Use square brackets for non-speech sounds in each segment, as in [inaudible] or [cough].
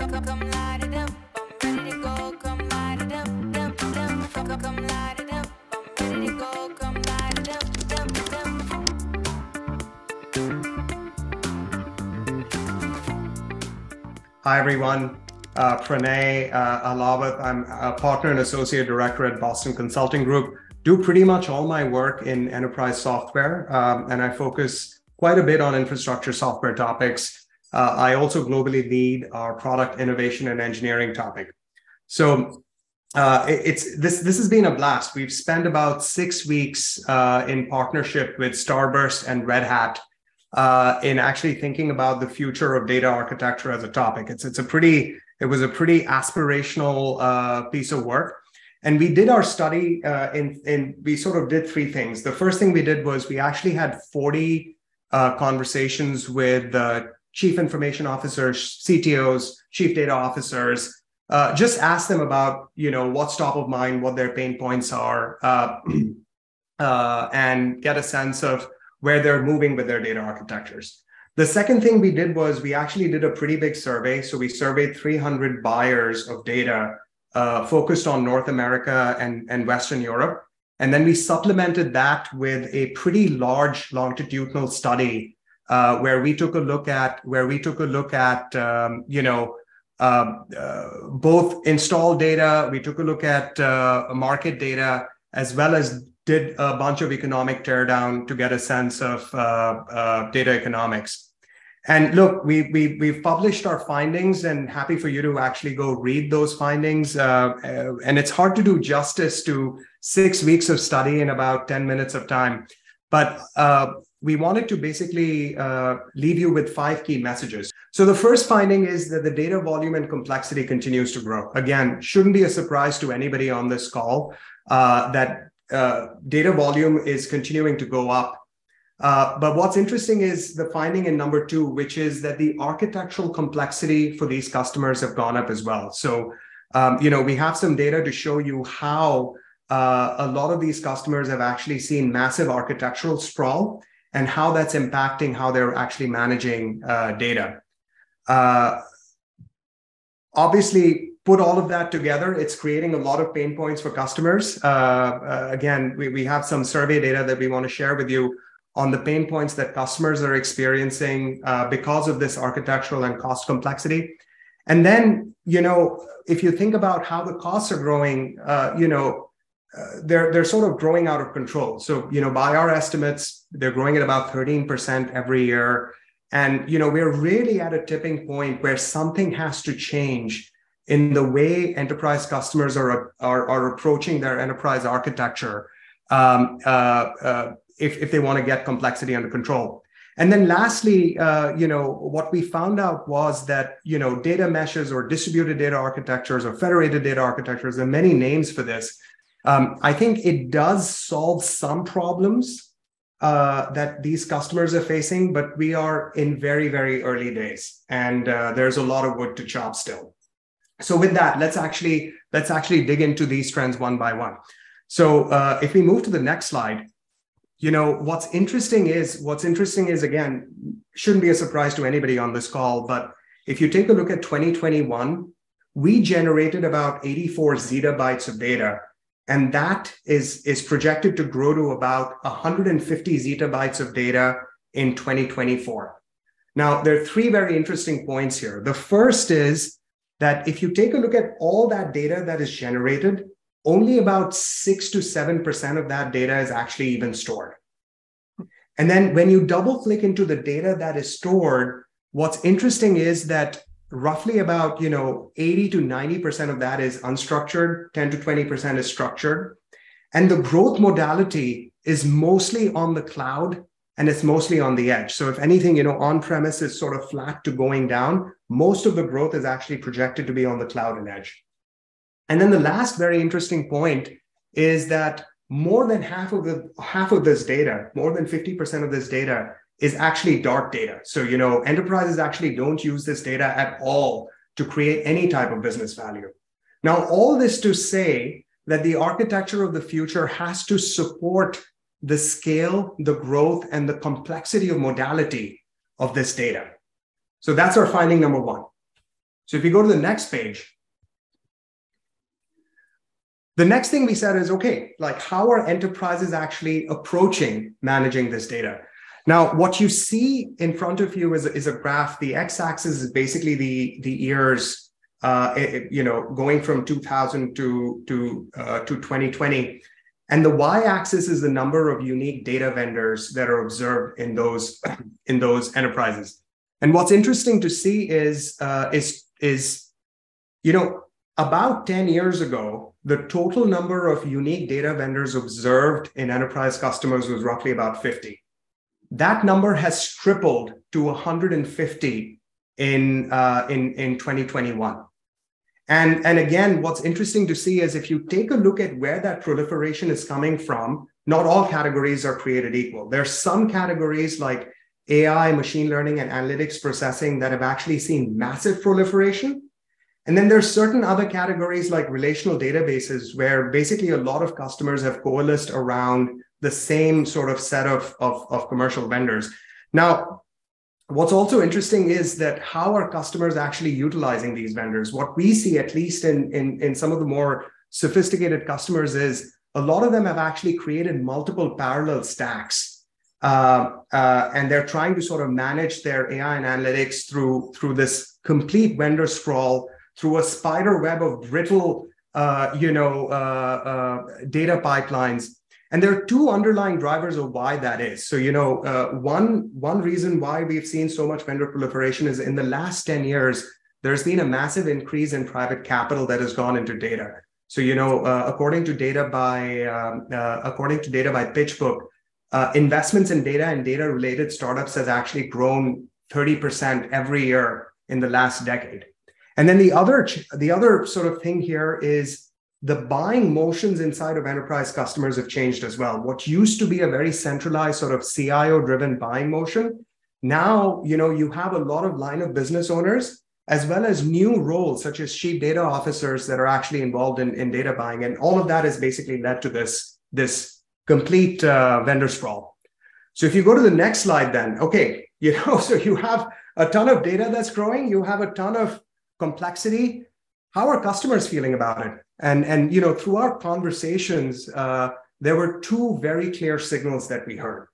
Hi, everyone. Uh, Pranay uh. I'm a partner and associate director at Boston Consulting Group. Do pretty much all my work in enterprise software, um, and I focus quite a bit on infrastructure software topics. Uh, I also globally lead our product innovation and engineering topic. So uh, it- it's this. This has been a blast. We've spent about six weeks uh, in partnership with Starburst and Red Hat uh, in actually thinking about the future of data architecture as a topic. It's it's a pretty it was a pretty aspirational uh, piece of work, and we did our study uh, in in we sort of did three things. The first thing we did was we actually had forty uh, conversations with chief information officers, CTOs, chief data officers. Uh, just ask them about you know what's top of mind, what their pain points are, uh, [clears throat] uh, and get a sense of where they're moving with their data architectures. The second thing we did was we actually did a pretty big survey. So we surveyed 300 buyers of data uh, focused on North America and, and Western Europe. And then we supplemented that with a pretty large longitudinal study uh, where we took a look at where we took a look at um, you know uh, uh, both install data. We took a look at uh, market data as well as did a bunch of economic teardown to get a sense of uh, uh, data economics. And look, we, we, we've published our findings and happy for you to actually go read those findings. Uh, and it's hard to do justice to six weeks of study in about 10 minutes of time. But uh, we wanted to basically uh, leave you with five key messages. So the first finding is that the data volume and complexity continues to grow. Again, shouldn't be a surprise to anybody on this call uh, that uh, data volume is continuing to go up. Uh, but what's interesting is the finding in number two, which is that the architectural complexity for these customers have gone up as well. So, um, you know, we have some data to show you how uh, a lot of these customers have actually seen massive architectural sprawl and how that's impacting how they're actually managing uh, data. Uh, obviously, put all of that together, it's creating a lot of pain points for customers. Uh, uh, again, we, we have some survey data that we want to share with you on the pain points that customers are experiencing uh, because of this architectural and cost complexity. And then, you know, if you think about how the costs are growing, uh, you know, they're they're sort of growing out of control. So, you know, by our estimates, they're growing at about 13% every year. And, you know, we're really at a tipping point where something has to change in the way enterprise customers are, are, are approaching their enterprise architecture um, uh, uh, if, if they want to get complexity under control. And then lastly, uh, you know, what we found out was that, you know, data meshes or distributed data architectures or federated data architectures, there are many names for this. Um, I think it does solve some problems uh, that these customers are facing, but we are in very, very early days, and uh, there's a lot of wood to chop still. So with that, let's actually let's actually dig into these trends one by one. So uh, if we move to the next slide, you know what's interesting is what's interesting is again shouldn't be a surprise to anybody on this call, but if you take a look at 2021, we generated about 84 zettabytes of data and that is, is projected to grow to about 150 zettabytes of data in 2024. Now, there are three very interesting points here. The first is that if you take a look at all that data that is generated, only about six to 7% of that data is actually even stored. And then when you double click into the data that is stored, what's interesting is that roughly about you know 80 to 90% of that is unstructured 10 to 20% is structured. And the growth modality is mostly on the cloud and it's mostly on the edge. So if anything you know on premise is sort of flat to going down most of the growth is actually projected to be on the cloud and edge. And then the last very interesting point is that more than half of the half of this data more than 50% of this data is actually dark data. So, you know, enterprises actually don't use this data at all to create any type of business value. Now, all this to say that the architecture of the future has to support the scale, the growth, and the complexity of modality of this data. So that's our finding number one. So if you go to the next page, the next thing we said is okay, like how are enterprises actually approaching managing this data? Now, what you see in front of you is, is a graph. The x-axis is basically the, the years, uh, it, you know, going from 2000 to, to, uh, to 2020. And the y-axis is the number of unique data vendors that are observed in those, [clears throat] in those enterprises. And what's interesting to see is, uh, is, is, you know, about 10 years ago, the total number of unique data vendors observed in enterprise customers was roughly about 50 that number has tripled to 150 in, uh, in, in 2021. And, and again, what's interesting to see is if you take a look at where that proliferation is coming from, not all categories are created equal. There are some categories like AI, machine learning, and analytics processing that have actually seen massive proliferation. And then there's certain other categories like relational databases where basically a lot of customers have coalesced around the same sort of set of, of, of commercial vendors. Now, what's also interesting is that how are customers actually utilizing these vendors? What we see, at least in, in, in some of the more sophisticated customers, is a lot of them have actually created multiple parallel stacks. Uh, uh, and they're trying to sort of manage their AI and analytics through, through this complete vendor sprawl, through a spider web of brittle uh, you know, uh, uh, data pipelines and there are two underlying drivers of why that is. So, you know, uh, one one reason why we've seen so much vendor proliferation is in the last 10 years, there's been a massive increase in private capital that has gone into data. So, you know, uh, according to data by um, uh, according to data by PitchBook, uh, investments in data and data related startups has actually grown 30% every year in the last decade. And then the other the other sort of thing here is the buying motions inside of enterprise customers have changed as well. What used to be a very centralized sort of CIO driven buying motion, now you know you have a lot of line of business owners as well as new roles such as chief data officers that are actually involved in, in data buying, and all of that has basically led to this this complete uh, vendor sprawl. So if you go to the next slide, then okay, [laughs] you know, so you have a ton of data that's growing, you have a ton of complexity. How are customers feeling about it? And, and you know, through our conversations, uh, there were two very clear signals that we heard.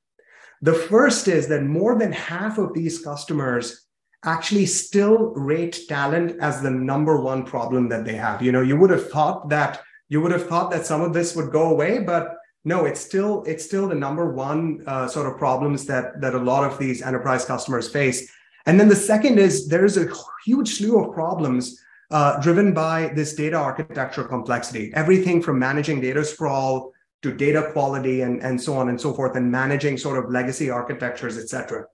The first is that more than half of these customers actually still rate talent as the number one problem that they have. You know, you would have thought that you would have thought that some of this would go away, but no, it's still it's still the number one uh, sort of problems that that a lot of these enterprise customers face. And then the second is there's a huge slew of problems uh, driven by this data architecture complexity. Everything from managing data sprawl to data quality and, and so on and so forth, and managing sort of legacy architectures, et cetera.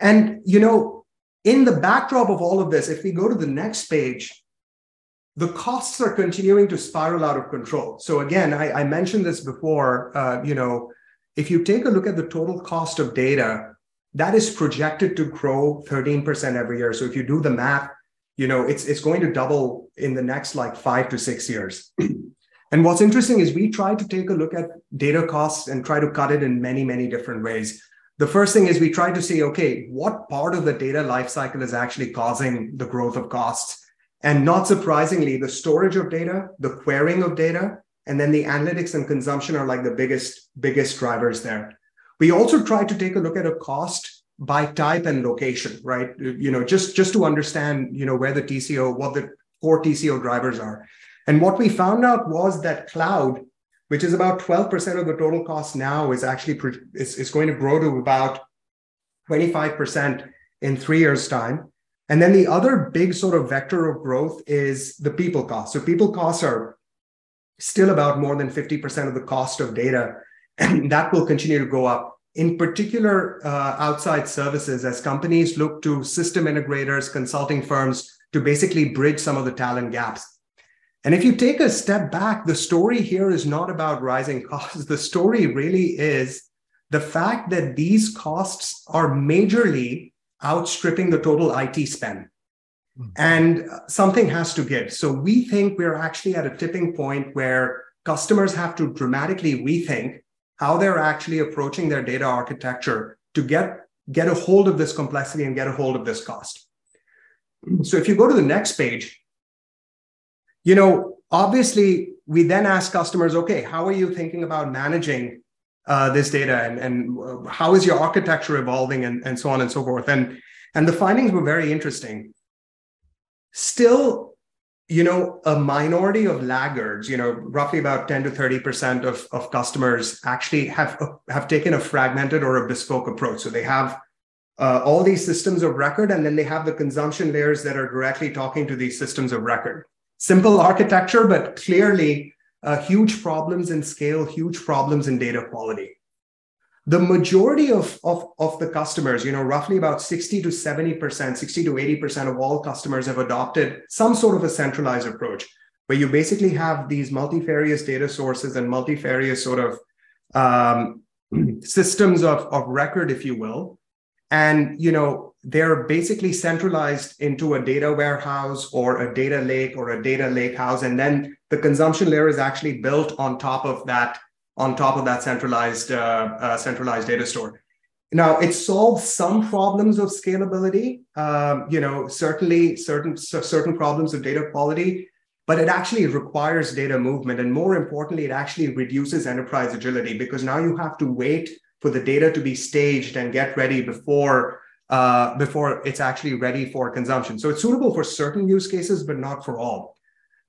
And, you know, in the backdrop of all of this, if we go to the next page, the costs are continuing to spiral out of control. So again, I, I mentioned this before, uh, you know, if you take a look at the total cost of data, that is projected to grow 13% every year. So if you do the math, you know it's it's going to double in the next like five to six years. [clears throat] And what's interesting is we try to take a look at data costs and try to cut it in many many different ways. The first thing is we try to see okay what part of the data lifecycle is actually causing the growth of costs? And not surprisingly the storage of data the querying of data and then the analytics and consumption are like the biggest biggest drivers there. We also try to take a look at a cost by type and location, right? You know, just just to understand, you know, where the TCO, what the core TCO drivers are. And what we found out was that cloud, which is about 12% of the total cost now, is actually is, is going to grow to about 25% in three years' time. And then the other big sort of vector of growth is the people cost. So people costs are still about more than 50% of the cost of data, [clears throat] and that will continue to go up in particular uh, outside services as companies look to system integrators, consulting firms to basically bridge some of the talent gaps. And if you take a step back, the story here is not about rising [laughs] costs. The story really is the fact that these costs are majorly outstripping the total IT spend. Mm-hmm. And something has to give. So we think we're actually at a tipping point where customers have to dramatically rethink how they're actually approaching their data architecture to get, get a hold of this complexity and get a hold of this cost. So if you go to the next page, you know, obviously we then ask customers, okay, how are you thinking about managing uh, this data and, and how is your architecture evolving and, and so on and so forth. And, and the findings were very interesting. Still, you know, a minority of laggards, you know, roughly about 10 to 30% of, of customers actually have, have taken a fragmented or a bespoke approach. So they have uh, all these systems of record, and then they have the consumption layers that are directly talking to these systems of record. Simple architecture, but clearly uh, huge problems in scale, huge problems in data quality. The majority of, of, of the customers, you know, roughly about 60 to 70%, 60 to 80% of all customers have adopted some sort of a centralized approach where you basically have these multifarious data sources and multifarious sort of um, [clears throat] systems of, of record, if you will. And, you know, they're basically centralized into a data warehouse or a data lake or a data lake house. And then the consumption layer is actually built on top of that on top of that centralized uh, uh, centralized data store. Now it solves some problems of scalability, um, you know, certainly certain certain problems of data quality, but it actually requires data movement, and more importantly, it actually reduces enterprise agility because now you have to wait for the data to be staged and get ready before uh, before it's actually ready for consumption. So it's suitable for certain use cases, but not for all.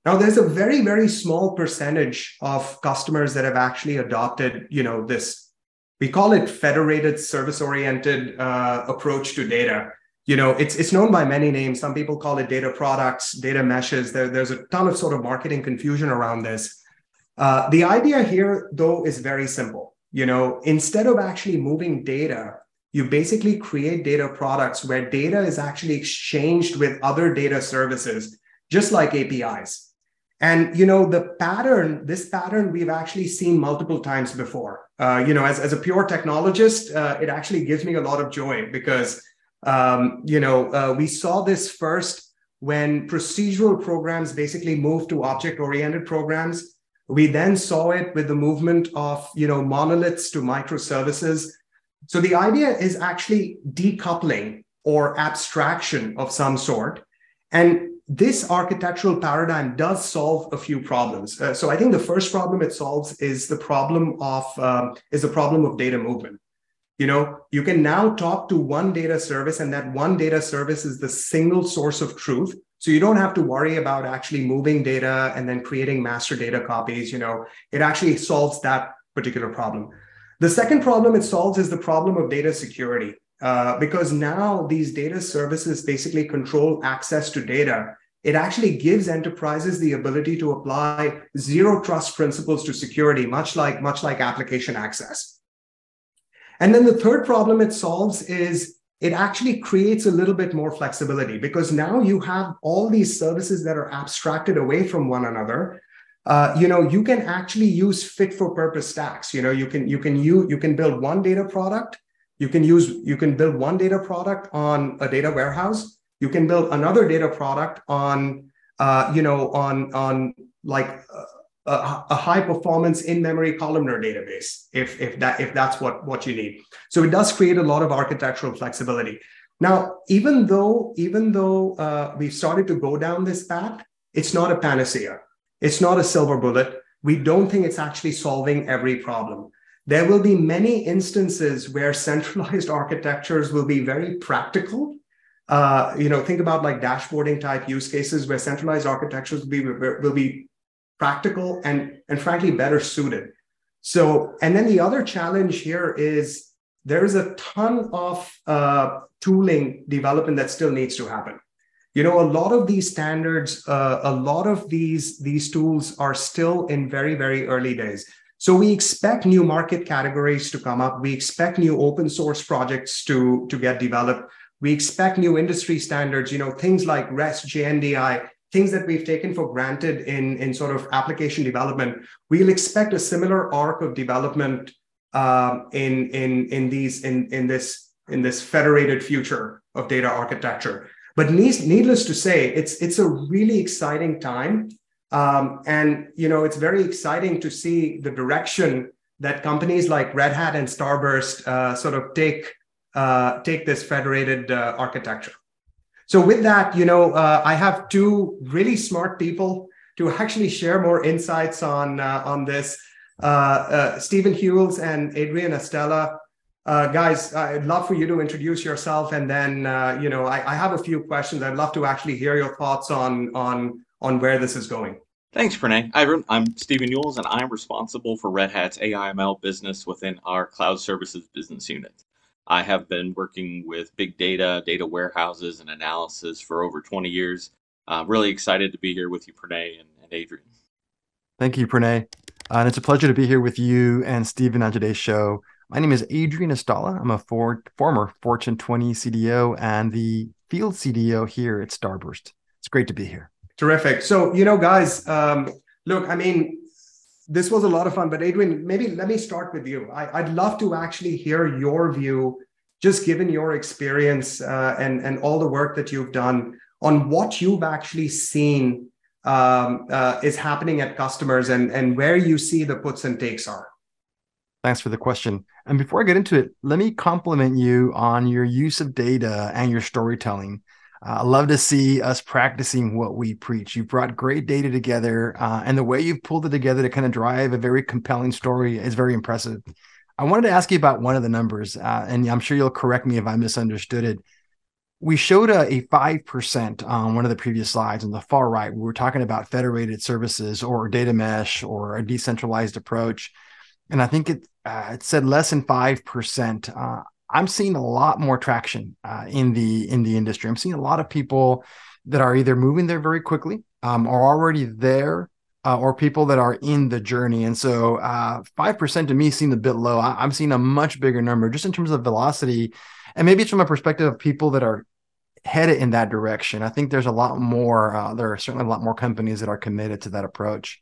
Now, there's a very, very small percentage of customers that have actually adopted, you know, this. We call it federated service-oriented uh, approach to data. You know, it's it's known by many names. Some people call it data products, data meshes. There, there's a ton of sort of marketing confusion around this. Uh, the idea here, though, is very simple. You know, instead of actually moving data, you basically create data products where data is actually exchanged with other data services, just like APIs. And you know the pattern, this pattern we've actually seen multiple times before. Uh, you know, as, as a pure technologist, uh, it actually gives me a lot of joy because um, you know uh, we saw this first when procedural programs basically moved to object-oriented programs. We then saw it with the movement of you know monoliths to microservices. So the idea is actually decoupling or abstraction of some sort. And this architectural paradigm does solve a few problems. Uh, so I think the first problem it solves is the problem of um, is the problem of data movement. You know, you can now talk to one data service, and that one data service is the single source of truth. So you don't have to worry about actually moving data and then creating master data copies. You know, it actually solves that particular problem. The second problem it solves is the problem of data security. Uh, because now these data services basically control access to data. It actually gives enterprises the ability to apply zero trust principles to security, much like, much like application access. And then the third problem it solves is it actually creates a little bit more flexibility because now you have all these services that are abstracted away from one another. Uh, you know, you can actually use fit for purpose stacks. You know, you can you can you you can build one data product you can use, you can build one data product on a data warehouse. You can build another data product on, uh, you know, on, on like a, a high performance in-memory columnar database, if, if that, if that's what, what you need. So it does create a lot of architectural flexibility. Now, even though, even though uh, we've started to go down this path, it's not a panacea. It's not a silver bullet. We don't think it's actually solving every problem. There will be many instances where centralized [laughs] architectures will be very practical. Uh, you know, think about like dashboarding type use cases where centralized architectures will be, will be practical and, and frankly better suited. So, and then the other challenge here is there is a ton of uh, tooling development that still needs to happen. You know, a lot of these standards, uh, a lot of these these tools are still in very very early days. So we expect new market categories to come up. We expect new open source projects to, to get developed. We expect new industry standards, you know, things like REST, JNDI, things that we've taken for granted in, in sort of application development. We'll expect a similar arc of development um, in, in, in these in, in this in this federated future of data architecture. But needless to say, it's it's a really exciting time um, and you know, it's very exciting to see the direction that companies like Red Hat and Starburst uh, sort of take uh, take this federated uh, architecture. So with that, you know, uh, I have two really smart people to actually share more insights on uh, on this. Uh, Steven Huels and Adrian Estala. Guys, I'd love for you to introduce yourself, and then you know, I, I, have a few questions. I'd love to actually hear your thoughts on on on where this is going. Thanks, Pranay. I'm Steven Huels, and I'm responsible for Red Hat's AIML business within our cloud services business unit. I have been working with big data, data warehouses, and analysis for over 20 years. Uh, really excited to be here with you, Pranay and, and Adrian. Thank you, Pranay. Uh, and it's a pleasure to be here with you and Steven on today's show. My name is Adrian Estala. I'm a for, former Fortune 20 CDO and the field CDO here at Starburst. It's great to be here. Terrific. So, you know, guys, um, look, I mean, this was a lot of fun. But Adrian, maybe let me start with you. I, would love to actually hear your view, just given your experience uh, and and all the work that you've done on what you've actually seen um, uh, is happening at customers and and where you see the puts and takes are. Thanks for the question. And before I get into it, let me compliment you on your use of data and your storytelling. Uh, I love to see us practicing what we preach. You've brought great data together, uh, and the way you've pulled it together to kind of drive a very compelling story is very impressive. I wanted to ask you about one of the numbers, uh, and I'm sure you'll correct me if I misunderstood it. We showed a, a 5% on one of the previous slides on the far right. We were talking about federated services or data mesh or a decentralized approach. And I think it, uh, it said less than 5%. I'm seeing a lot more traction uh, in the in the industry. I'm seeing a lot of people that are either moving there very quickly, um, or already there, uh, or people that are in the journey. And so, uh, five uh, percent to me seemed a bit low. I, am seeing a much bigger number just in terms of velocity, and maybe it's from a perspective of people that are headed in that direction. I think there's a lot more. Uh, there are certainly a lot more companies that are committed to that approach.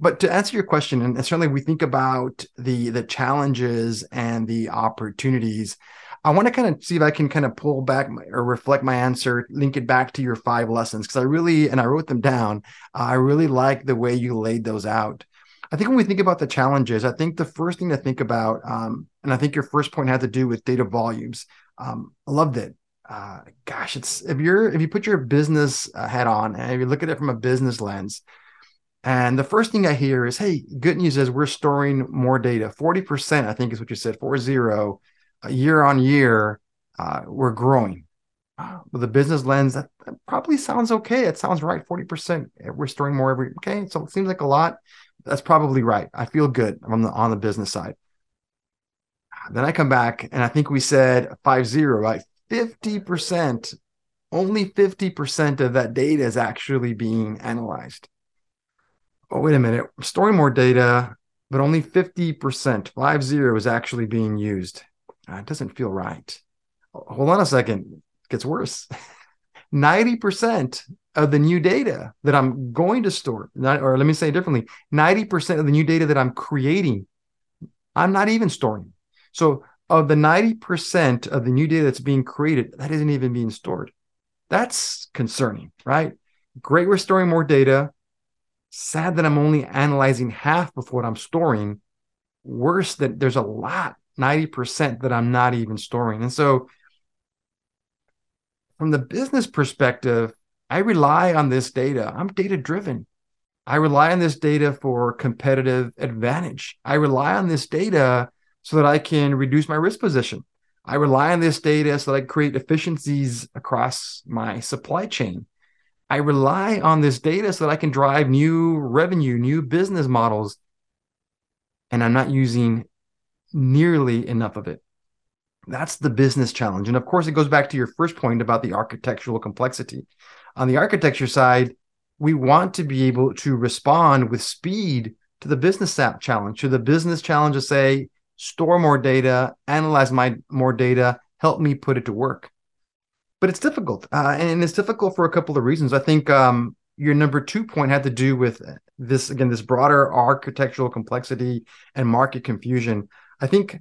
But to answer your question, and certainly we think about the the challenges and the opportunities. I want to kind of see if I can kind of pull back my, or reflect my answer, link it back to your five lessons because I really and I wrote them down. Uh, I really like the way you laid those out. I think when we think about the challenges, I think the first thing to think about, um, and I think your first point had to do with data volumes. Um, I loved it. Uh, gosh, it's if you're if you put your business uh, hat on and you look at it from a business lens, and the first thing I hear is, hey, good news is we're storing more data. 40%, I think is what you said, 40 uh, year on year, uh, we're growing. With a business lens, that, that, probably sounds okay. It sounds right. 40%. We're storing more every okay. So it seems like a lot. That's probably right. I feel good on the on the business side. Then I come back and I think we said five zero, right? 50%, only 50% of that data is actually being analyzed oh, wait a minute, storing more data, but only 50%, five zero is actually being used. Uh, it doesn't feel right. Hold on a second. It gets worse. [laughs] 90% of the new data that I'm going to store, not, or let me say it differently 90% of the new data that I'm creating, I'm not even storing. So, of the 90% of the new data that's being created, that isn't even being stored. That's concerning, right? Great, we're storing more data sad that I'm only analyzing half of what I'm storing. Worse that there's a lot, 90% that I'm not even storing. And so, from the business perspective, I rely on this data. I'm data driven. I rely on this data for competitive advantage. I rely on this data so that I can reduce my risk position. I rely on this data so that I create efficiencies across my supply chain. I rely on this data so that I can drive new revenue, new business models, and I'm not using nearly enough of it. That's the business challenge. And of course, it goes back to your first point about the architectural complexity. On the architecture side, we want to be able to respond with speed to the business challenge, to the business challenge to say, store more data, analyze my more data, help me put it to work but it's difficult, uh, and it's difficult for a couple of reasons. I think um, your number two point had to do with this again, this broader architectural complexity and market confusion. I think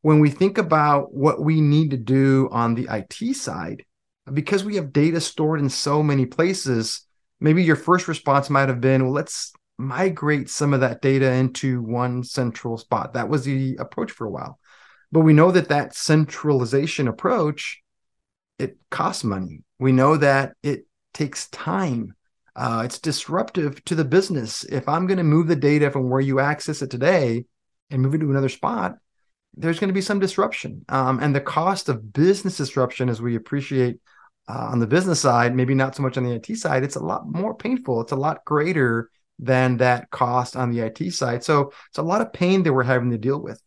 when we think about what we need to do on the IT side, because we have data stored in so many places, maybe your first response might have been, well, let's migrate some of that data into one central spot. That was the approach for a while. But we know that that centralization approach it costs money. We know that it takes time. Uh, it's disruptive to the business. If I'm going to move the data from where you access it today and move it to another spot, there's going to be some disruption. Um, and the cost of business disruption, as we appreciate uh, on the business side, maybe not so much on the IT side, it's a lot more painful. It's a lot greater than that cost on the IT side. So it's a lot of pain that we're having to deal with.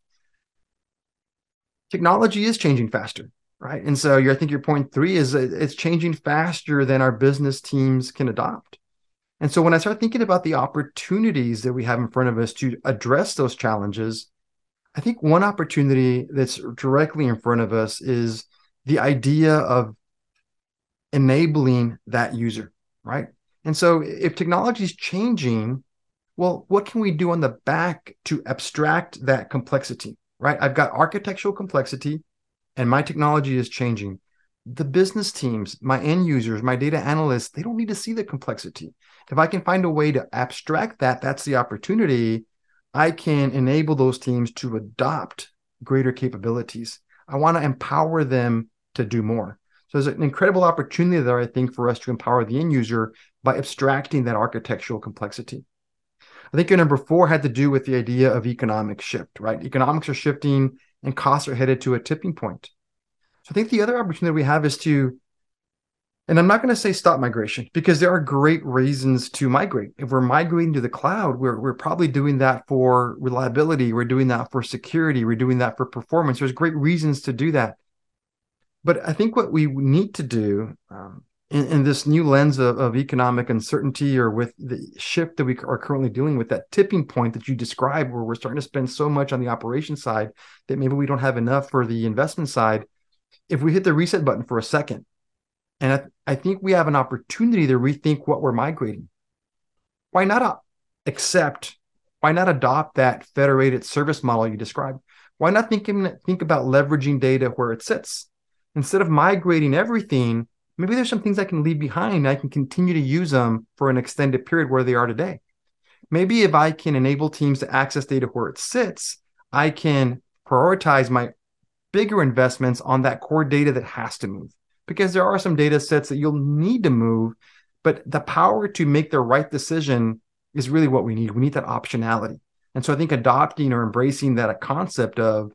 Technology is changing faster, right? And so I think your point three is it's changing faster than our business teams can adopt. And so when I start thinking about the opportunities that we have in front of us to address those challenges, I think one opportunity that's directly in front of us is the idea of enabling that user, right? And so if technology is changing, well, what can we do on the back to abstract that complexity, right? I've got architectural complexity and my technology is changing. The business teams, my end users, my data analysts, they don't need to see the complexity. If I can find a way to abstract that, that's the opportunity I can enable those teams to adopt greater capabilities. I want to empower them to do more. So there's an incredible opportunity there, I think, for us to empower the end user by abstracting that architectural complexity. I think your number four had to do with the idea of economic shift, right? Economics are shifting and costs are headed to a tipping point. So I think the other opportunity we have is to and I'm not going to say stop migration because there are great reasons to migrate. If we're migrating to the cloud, we're, we're probably doing that for reliability. We're doing that for security. We're doing that for performance. There's great reasons to do that. But I think what we need to do um, in, in, this new lens of, of economic uncertainty or with the shift that we are currently dealing with, that tipping point that you described, where we're starting to spend so much on the operation side that maybe we don't have enough for the investment side. If we hit the reset button for a second and I, I think we have an opportunity to rethink what we're migrating. Why not accept, why not adopt that federated service model you described? Why not think, think about leveraging data where it sits? Instead of migrating everything, maybe there's some things I can leave behind. I can continue to use them for an extended period where they are today. Maybe if I can enable teams to access data where it sits, I can prioritize my bigger investments on that core data that has to move because there are some data sets that you'll need to move, but the power to make the right decision is really what we need. We need that optionality. And so I think adopting or embracing that concept of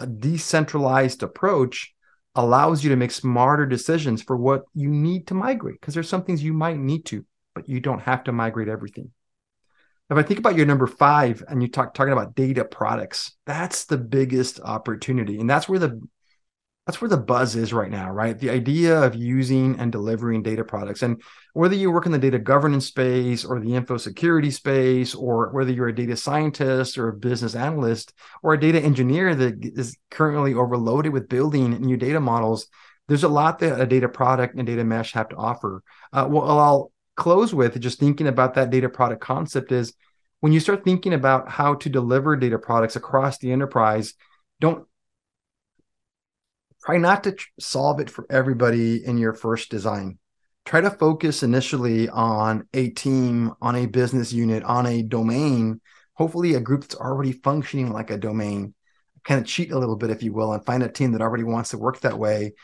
a decentralized approach allows you to make smarter decisions for what you need to migrate because there's some things you might need to, but you don't have to migrate everything. If I think about your number five and you talk talking about data products, that's the biggest opportunity. And that's where the that's where the buzz is right now, right? The idea of using and delivering data products. And whether you work in the data governance space or the info security space, or whether you're a data scientist or a business analyst or a data engineer that is currently overloaded with building new data models, there's a lot that a data product and data mesh have to offer. Uh, well, I'll close with just thinking about that data product concept is when you start thinking about how to deliver data products across the enterprise, don't try not to solve it for everybody in your first design. Try to focus initially on a team, on a business unit, on a domain, hopefully a group that's already functioning like a domain. Kind of cheat a little bit, if you will, and find a team that already wants to work that way.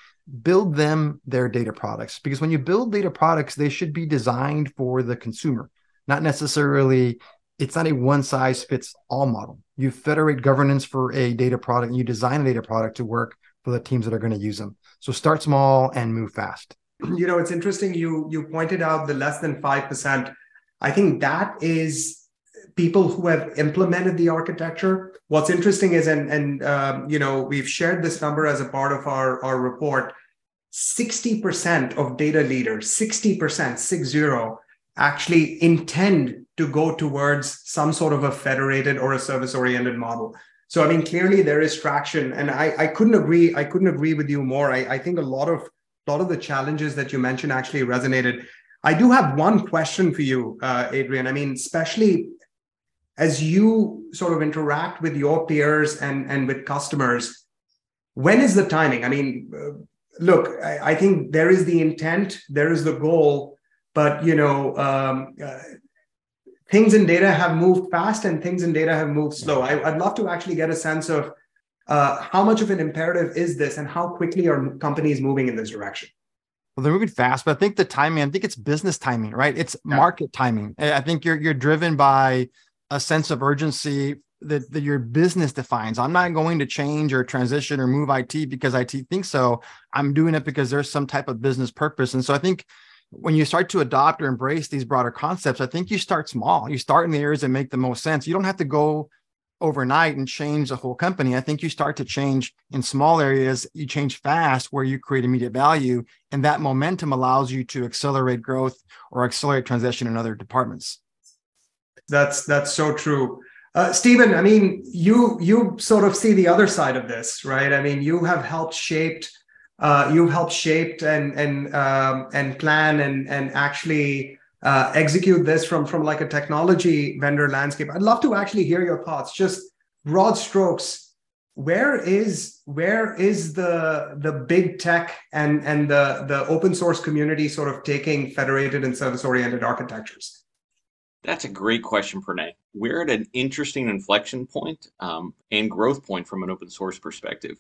Build them their data products because when you build data products, they should be designed for the consumer, not necessarily it's not a one size fits all model. You federate governance for a data product and you design a data product to work for the teams that are going to use them. So start small and move fast. You know, it's interesting. You you pointed out the less than five percent. I think that is people who have implemented the architecture. What's interesting is, and and um, you know, we've shared this number as a part of our our report. Sixty percent of data leaders, sixty percent, six zero, actually intend to go towards some sort of a federated or a service oriented model. So I mean, clearly there is traction, and I, I couldn't agree. I couldn't agree with you more. I, I think a lot of a lot of the challenges that you mentioned actually resonated. I do have one question for you, uh, Adrian. I mean, especially as you sort of interact with your peers and and with customers, when is the timing? I mean, uh, look, I, I, think there is the intent, there is the goal, but you know. Um, uh, things in data have moved fast and things in data have moved slow. I, would love to actually get a sense of uh, how much of an imperative is this and how quickly are companies moving in this direction? Well, they're moving fast, but I think the timing, I think it's business timing, right? It's Yeah. market timing. I I think you're you're driven by a sense of urgency that, that your business defines. I'm not going to change or transition or move IT because IT thinks so. I'm doing it because there's some type of business purpose. And so I think when you start to adopt or embrace these broader concepts, I think you start small. You start in the areas that make the most sense. You don't have to go overnight and change the whole company. I think you start to change in small areas, you change fast where you create immediate value, and that momentum allows you to accelerate growth or accelerate transition in other departments. That's that's so true. Uh, Steven, I mean, you you sort of see the other side of this, right? I mean, you have helped shaped, uh, you've helped shape and and um, and plan and and actually uh, execute this from from like a technology vendor landscape. I'd love to actually hear your thoughts, just broad strokes. Where is where is the the big tech and and the the open source community sort of taking federated and service oriented architectures? That's a great question, Pranay. We're at an interesting inflection point, um, and growth point from an open source perspective.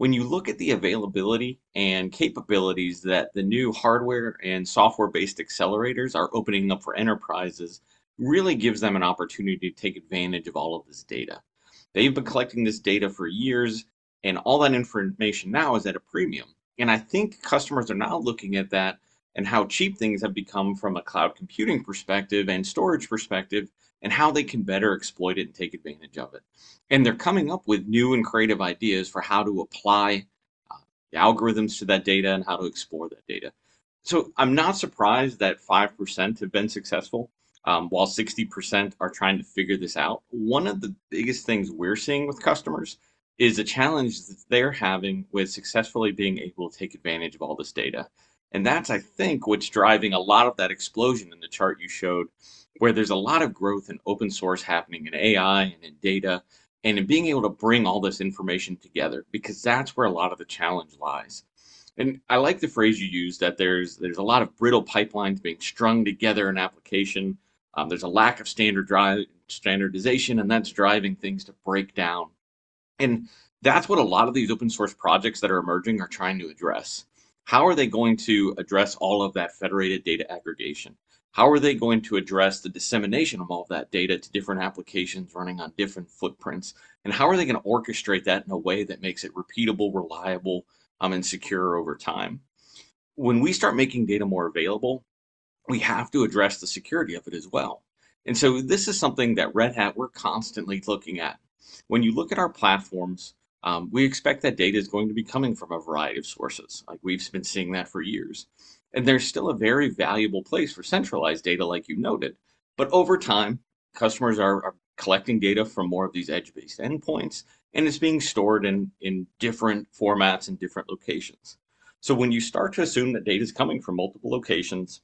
When you look at the availability and capabilities that the new hardware and software-based accelerators are opening up for enterprises, really gives them an opportunity to take advantage of all of this data. They've been collecting this data for years, and all that information now is at a premium. And I think customers are now looking at that and how cheap things have become from a cloud computing perspective and storage perspective, and how they can better exploit it and take advantage of it. And they're coming up with new and creative ideas for how to apply uh, the algorithms to that data and how to explore that data. So I'm not surprised that 5% have been successful, um, while 60% are trying to figure this out. One of the biggest things we're seeing with customers is a challenge that they're having with successfully being able to take advantage of all this data. And that's, I think, what's driving a lot of that explosion in the chart you showed, where there's a lot of growth in open source happening in AI and in data, and in being able to bring all this information together, because that's where a lot of the challenge lies. And I like the phrase you used that there's there's a lot of brittle pipelines being strung together in application. Um, there's a lack of standard drive standardization, and that's driving things to break down. And that's what a lot of these open source projects that are emerging are trying to address. How are they going to address all of that federated data aggregation? How are they going to address the dissemination of all of that data to different applications running on different footprints? And how are they going to orchestrate that in a way that makes it repeatable, reliable, um, and secure over time? When we start making data more available, we have to address the security of it as well. And so this is something that Red Hat, we're constantly looking at. When you look at our platforms, um, we expect that data is going to be coming from a variety of sources. Like we've been seeing that for years. And there's still a very valuable place for centralized data, like you noted. But over time, customers are, are collecting data from more of these edge-based endpoints, and it's being stored in, in different formats and different locations. So when you start to assume that data is coming from multiple locations,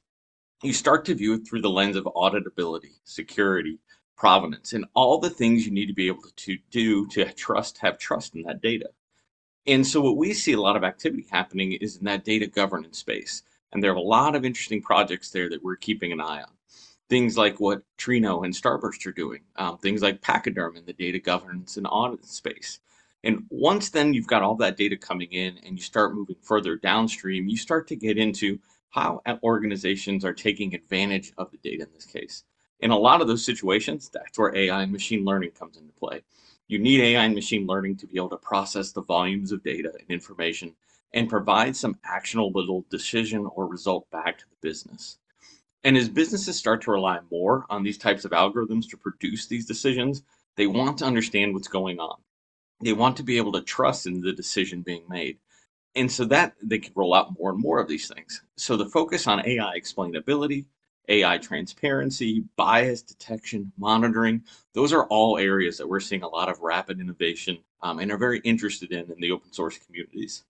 you start to view it through the lens of auditability, security, provenance, and all the things you need to be able to do to trust, have trust in that data. And so what we see a lot of activity happening is in that data governance space. And there are a lot of interesting projects there that we're keeping an eye on. Things like what Trino and Starburst are doing, um, things like Pachyderm in the data governance and audit space. And once then you've got all that data coming in and you start moving further downstream, you start to get into how organizations are taking advantage of the data in this case. In a lot of those situations, that's where AI and machine learning comes into play. You need AI and machine learning to be able to process the volumes of data and information and provide some actionable decision or result back to the business. And as businesses start to rely more on these types of algorithms to produce these decisions, they want to understand what's going on. They want to be able to trust in the decision being made. And so that they can roll out more and more of these things. So the focus on AI explainability, AI transparency, bias detection, monitoring, those are all areas that we're seeing a lot of rapid innovation um, and are very interested in in the open source communities.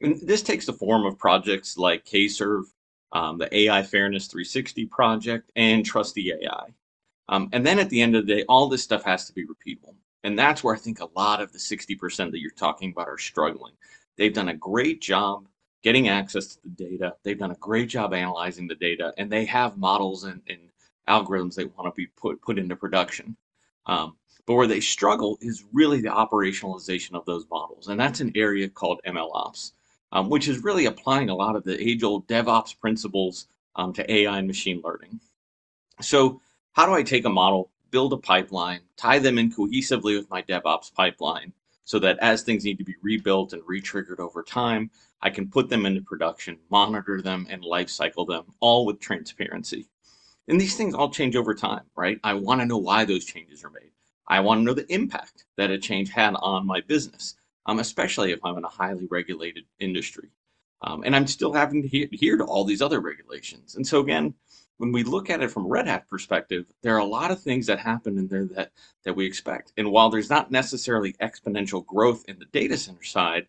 And this takes the form of projects like KServe, um, the AI Fairness 360 project, and Trusty AI. Um, and then at the end of the day, all this stuff has to be repeatable. And that's where I think a lot of the 60% that you're talking about are struggling. They've done a great job getting access to the data. They've done a great job analyzing the data, and they have models and, and algorithms they want to be put, put into production. Um, but where they struggle is really the operationalization of those models. And that's an area called MLOps. um, which is really applying a lot of the age old DevOps principles um, to AI and machine learning. So, how do I take a model, build a pipeline, tie them in cohesively with my DevOps pipeline so that as things need to be rebuilt and retriggered over time, I can put them into production, monitor them, and lifecycle them all with transparency. And these things all change over time, right? I want to know why those changes are made. I want to know the impact that a change had on my business, um, especially if I'm in a highly regulated industry. Um, and I'm still having to adhere to all these other regulations. And so again, when we look at it from Red Hat perspective, there are a lot of things that happen in there that that we expect. And while there's not necessarily exponential growth in the data center side,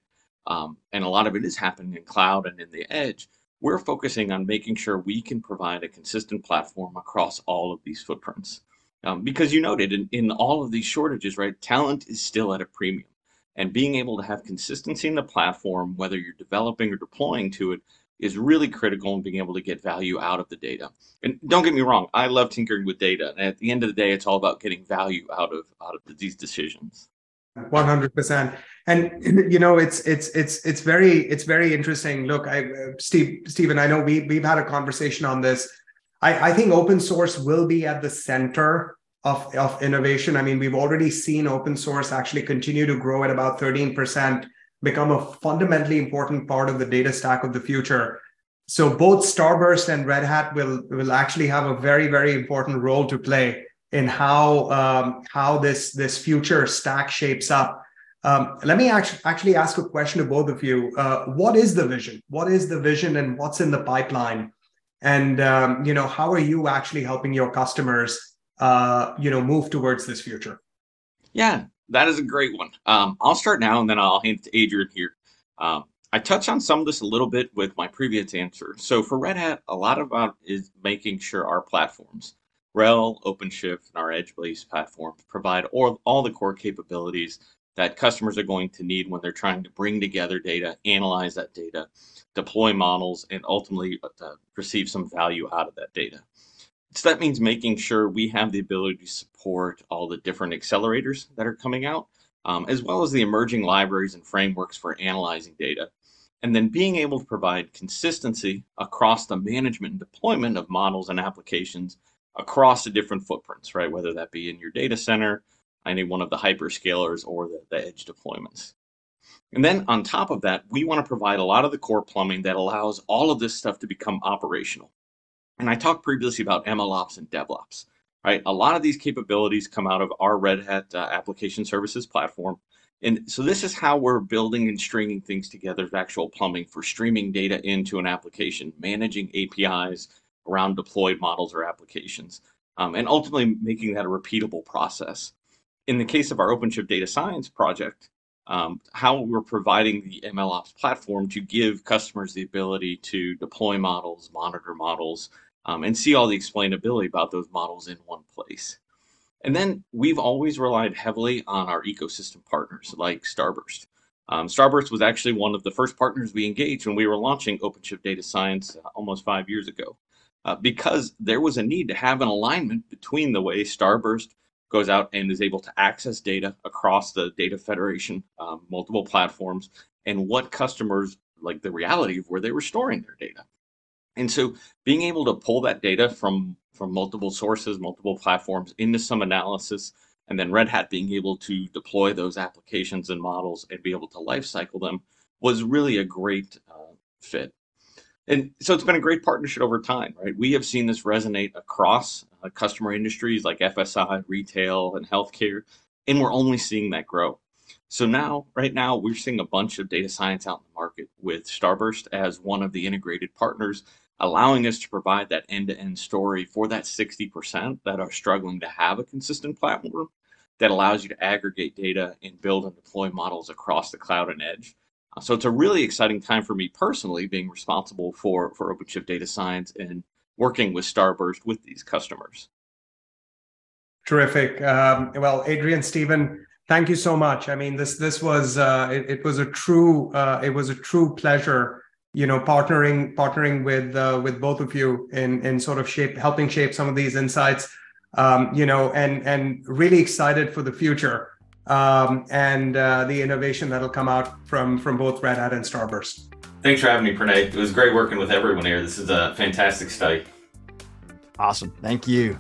um, and a lot of it is happening in cloud and in the edge, we're focusing on making sure we can provide a consistent platform across all of these footprints. Um, because you noted in, in all of these shortages, right, talent is still at a premium. And being able to have consistency in the platform, whether you're developing or deploying to it, is really critical in being able to get value out of the data. And don't get me wrong, I love tinkering with data. And at the end of the day, it's all about getting value out of out of these decisions. 100% and you know it's it's it's it's very it's very interesting. Look i steve Steven i know we we've had a conversation on this. I i think open source will be at the center of of innovation. I mean we've already seen open source actually continue to grow at about 13% become a fundamentally important part of the data stack of the future. So both starburst and red hat will will actually have a very very important role to play in how um, how this this future stack shapes up. Um, let me actually actually ask a question to both of you. Uh, what is the vision? What is the vision, and what's in the pipeline? And um, you know, how are you actually helping your customers, uh, you know, move towards this future? Yeah, that is a great one. Um, I'll start now, and then I'll hand it to Adrian here. Um, I touched on some of this a little bit with my previous answer. So for Red Hat, a lot about is making sure our platforms RHEL, OpenShift, and our edge-based platforms provide all, all the core capabilities that customers are going to need when they're trying to bring together data, analyze that data, deploy models, and ultimately uh, receive some value out of that data. So that means making sure we have the ability to support all the different accelerators that are coming out, um, as well as the emerging libraries and frameworks for analyzing data. And then being able to provide consistency across the management and deployment of models and applications across the different footprints, right? Whether that be in your data center, any one of the hyperscalers, or the, the edge deployments. And then on top of that, we want to provide a lot of the core plumbing that allows all of this stuff to become operational. And I talked previously about MLOps and DevOps, right? A lot of these capabilities come out of our Red Hat uh, application services platform. And so this is how we're building and stringing things together actual plumbing for streaming data into an application, managing APIs, around deployed models or applications, um, and ultimately making that a repeatable process. In the case of our OpenShift data science project, um, how we're providing the MLOps platform to give customers the ability to deploy models, monitor models, um, and see all the explainability about those models in one place. And then we've always relied heavily on our ecosystem partners like Starburst. Um, Starburst was actually one of the first partners we engaged when we were launching OpenShift Data Science uh, almost five years ago uh, because there was a need to have an alignment between the way Starburst goes out and is able to access data across the data federation, um, multiple platforms, and what customers like the reality of where they were storing their data. And so being able to pull that data from from multiple sources, multiple platforms into some analysis, and then Red Hat being able to deploy those applications and models and be able to lifecycle them was really a great uh, fit. And so it's been a great partnership over time, right? We have seen this resonate across uh, customer industries like FSI, retail, and healthcare, and we're only seeing that grow. So now, right now, we're seeing a bunch of data science out in the market with Starburst as one of the integrated partners, allowing us to provide that end-to-end story for that 60% that are struggling to have a consistent platform that allows you to aggregate data and build and deploy models across the cloud and edge. So it's a really exciting time for me personally, being responsible for for OpenShift data science and working with Starburst with these customers. Terrific. Um, well, Adrian, Steven, thank you so much. I mean, this this was uh, it, it, was a true uh, it was a true pleasure, you know, partnering partnering with uh, with both of you in in sort of shape helping shape some of these insights. Um, you know, and and really excited for the future um, and uh, the innovation that'll come out from from both Red Hat and Starburst. Thanks for having me, Pranay. It was great working with everyone here. This is a fantastic study. Awesome. Thank you.